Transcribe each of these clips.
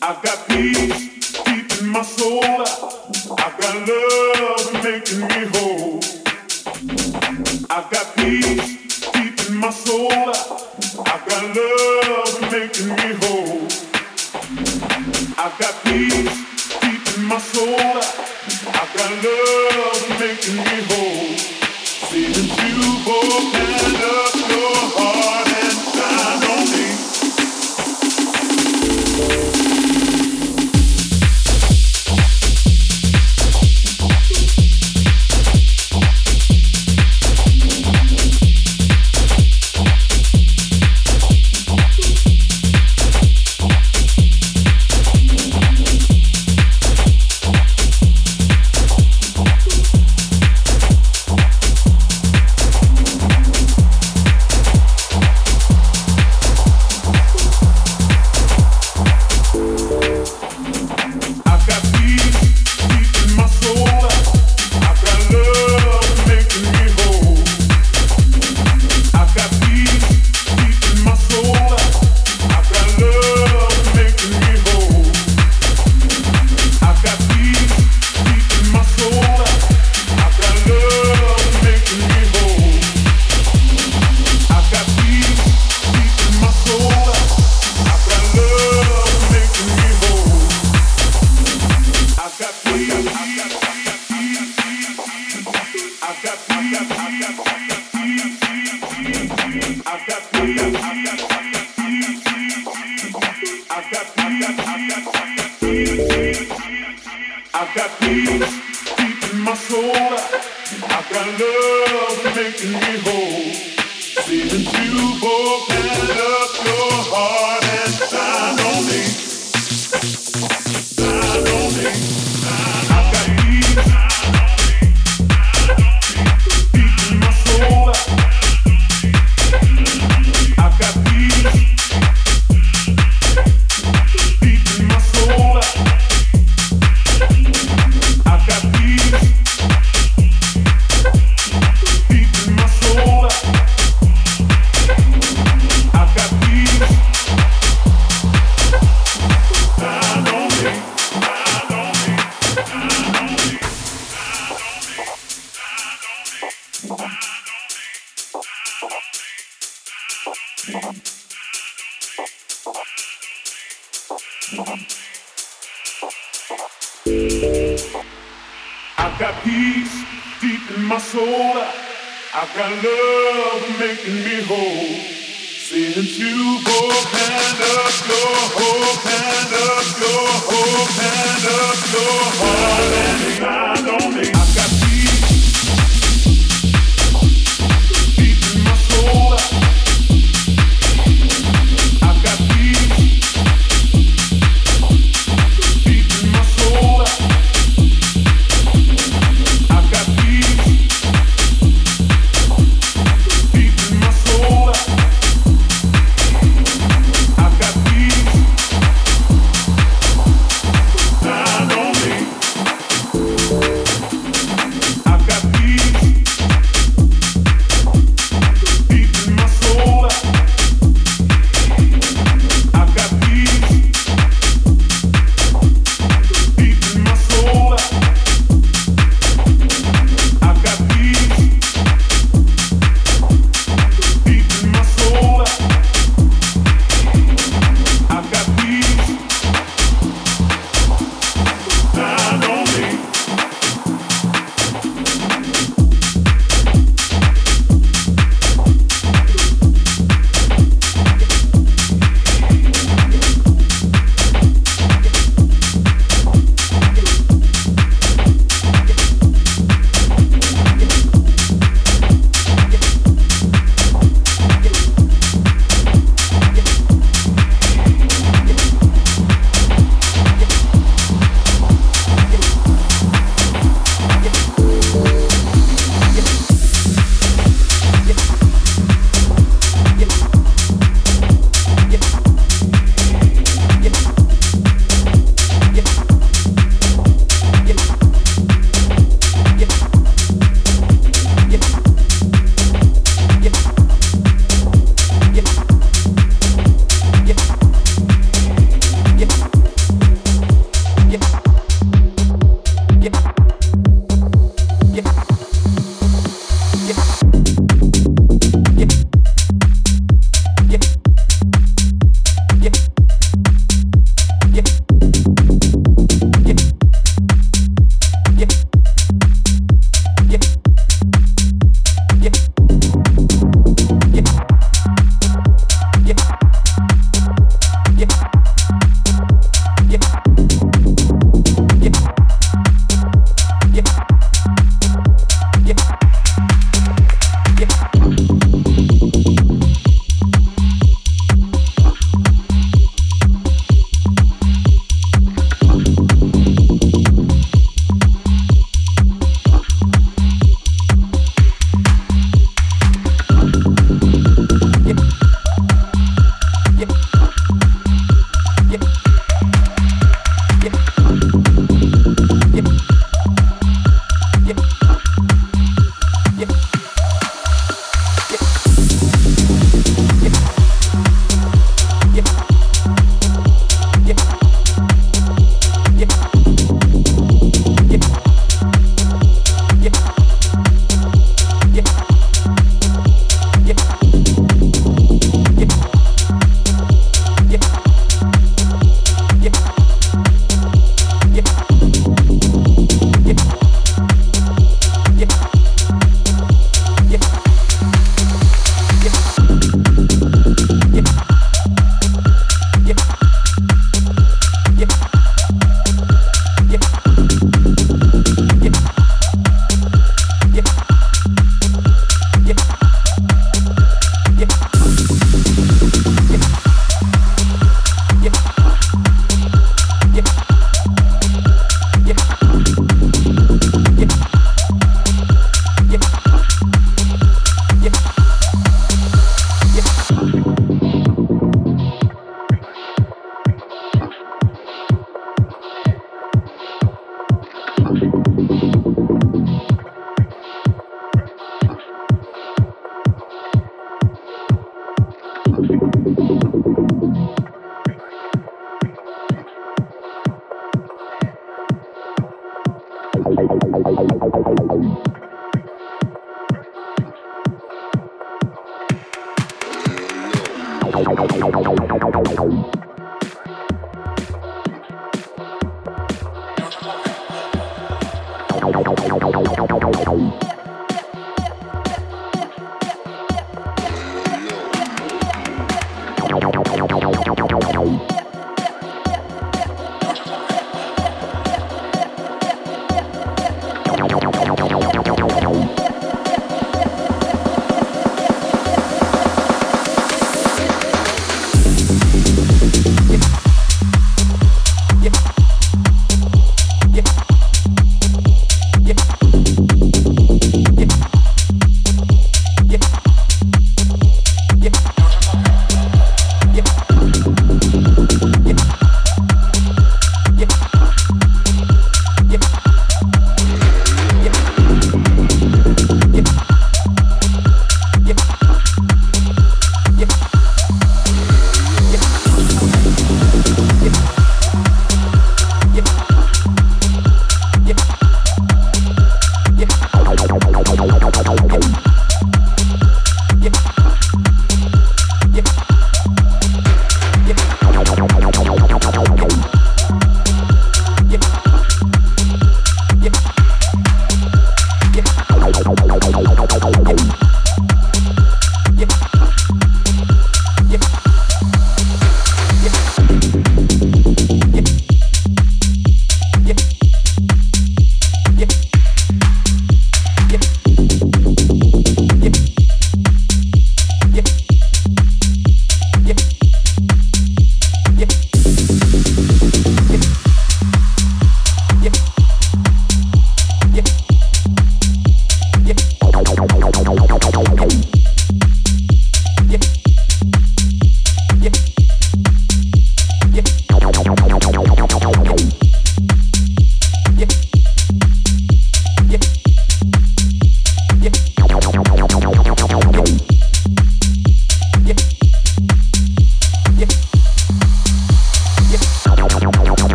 I've got peace my soul. I've got love making me whole. I've got peace deep in my soul. I've got love making me whole. I've got peace.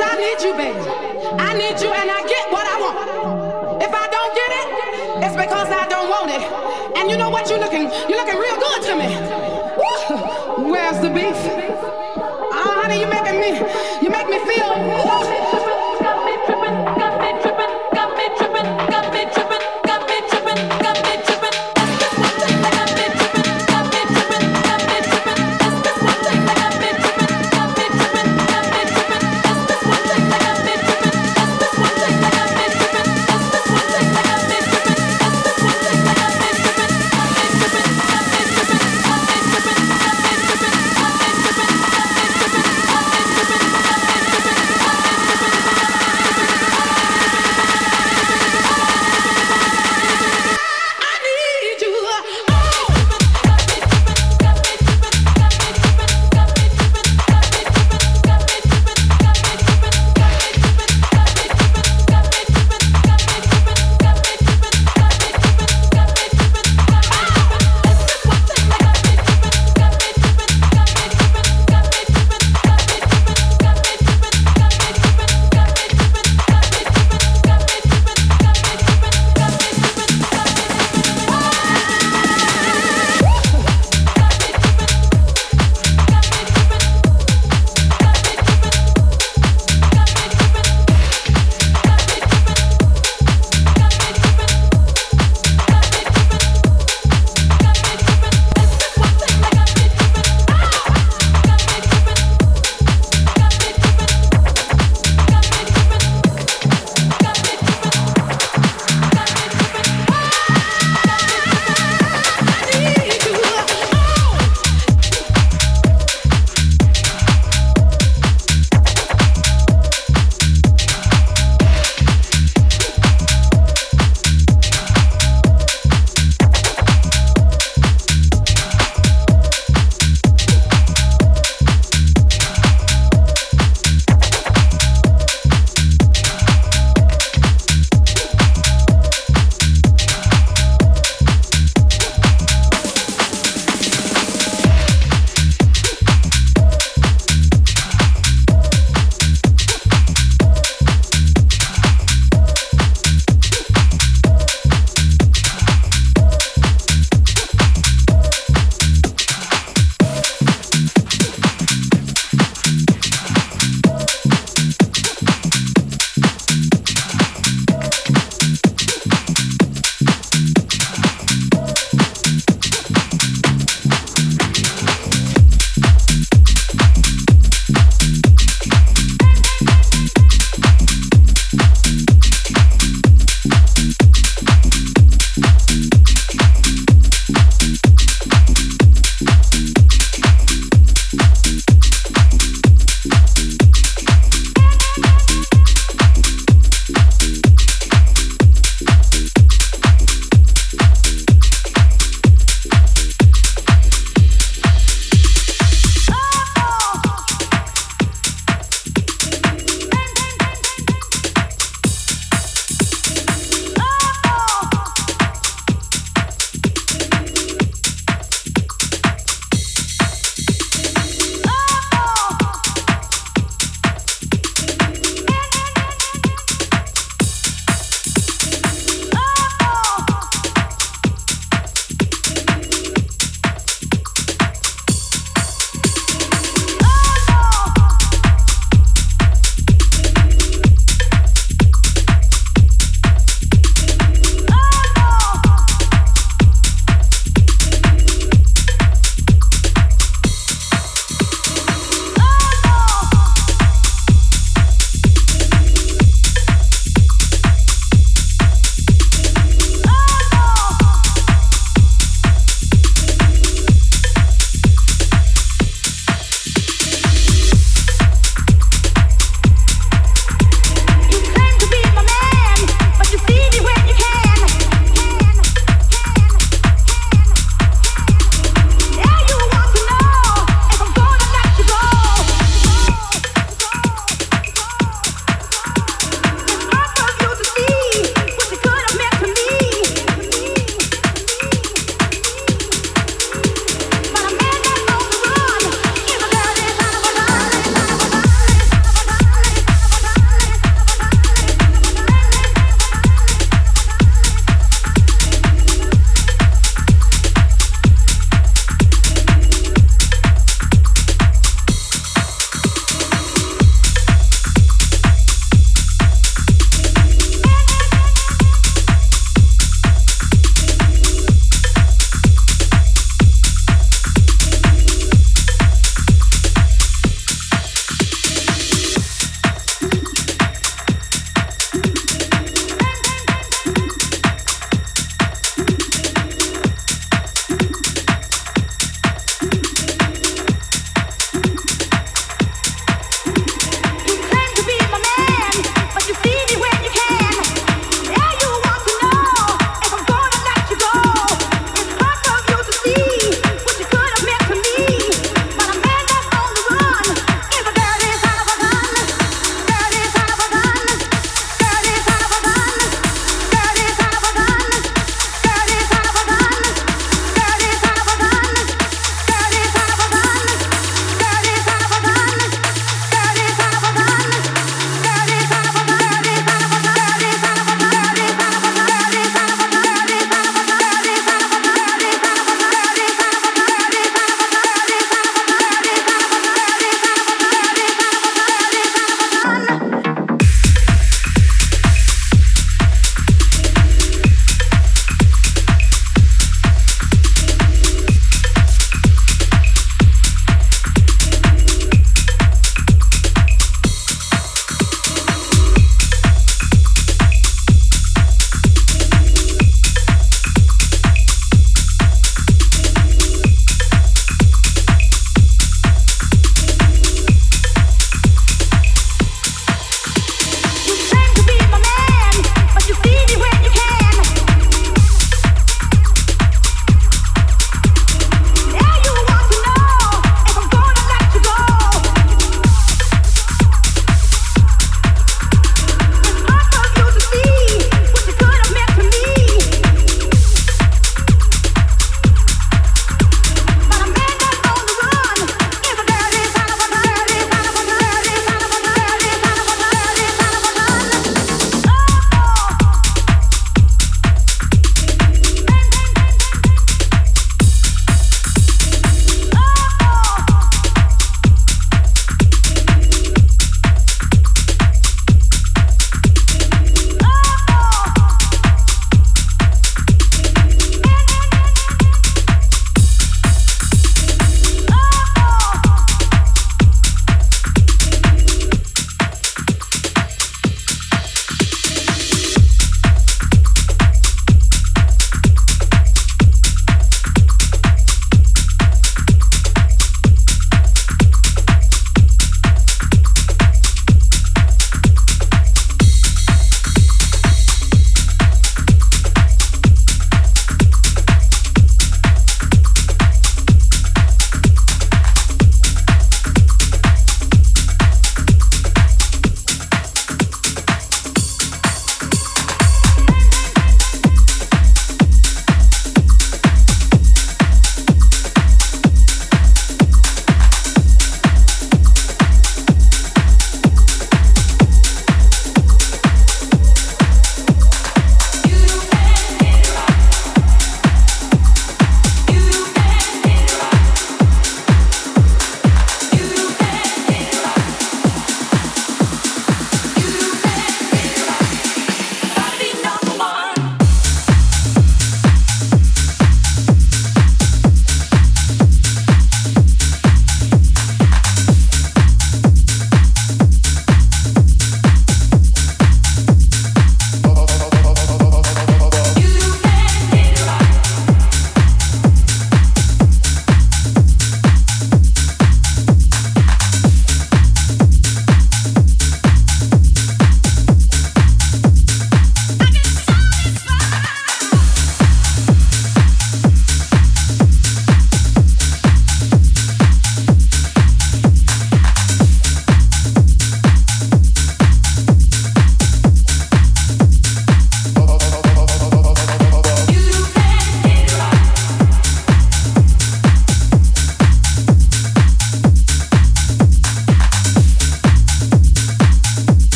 I need you, baby. I need you and I get what I want. If I don't get it, it's because I don't want it. And you know what? You're looking, you're looking real good to me. Woo! Where's the beef? Oh, honey, you making me, you make me feel. Woo!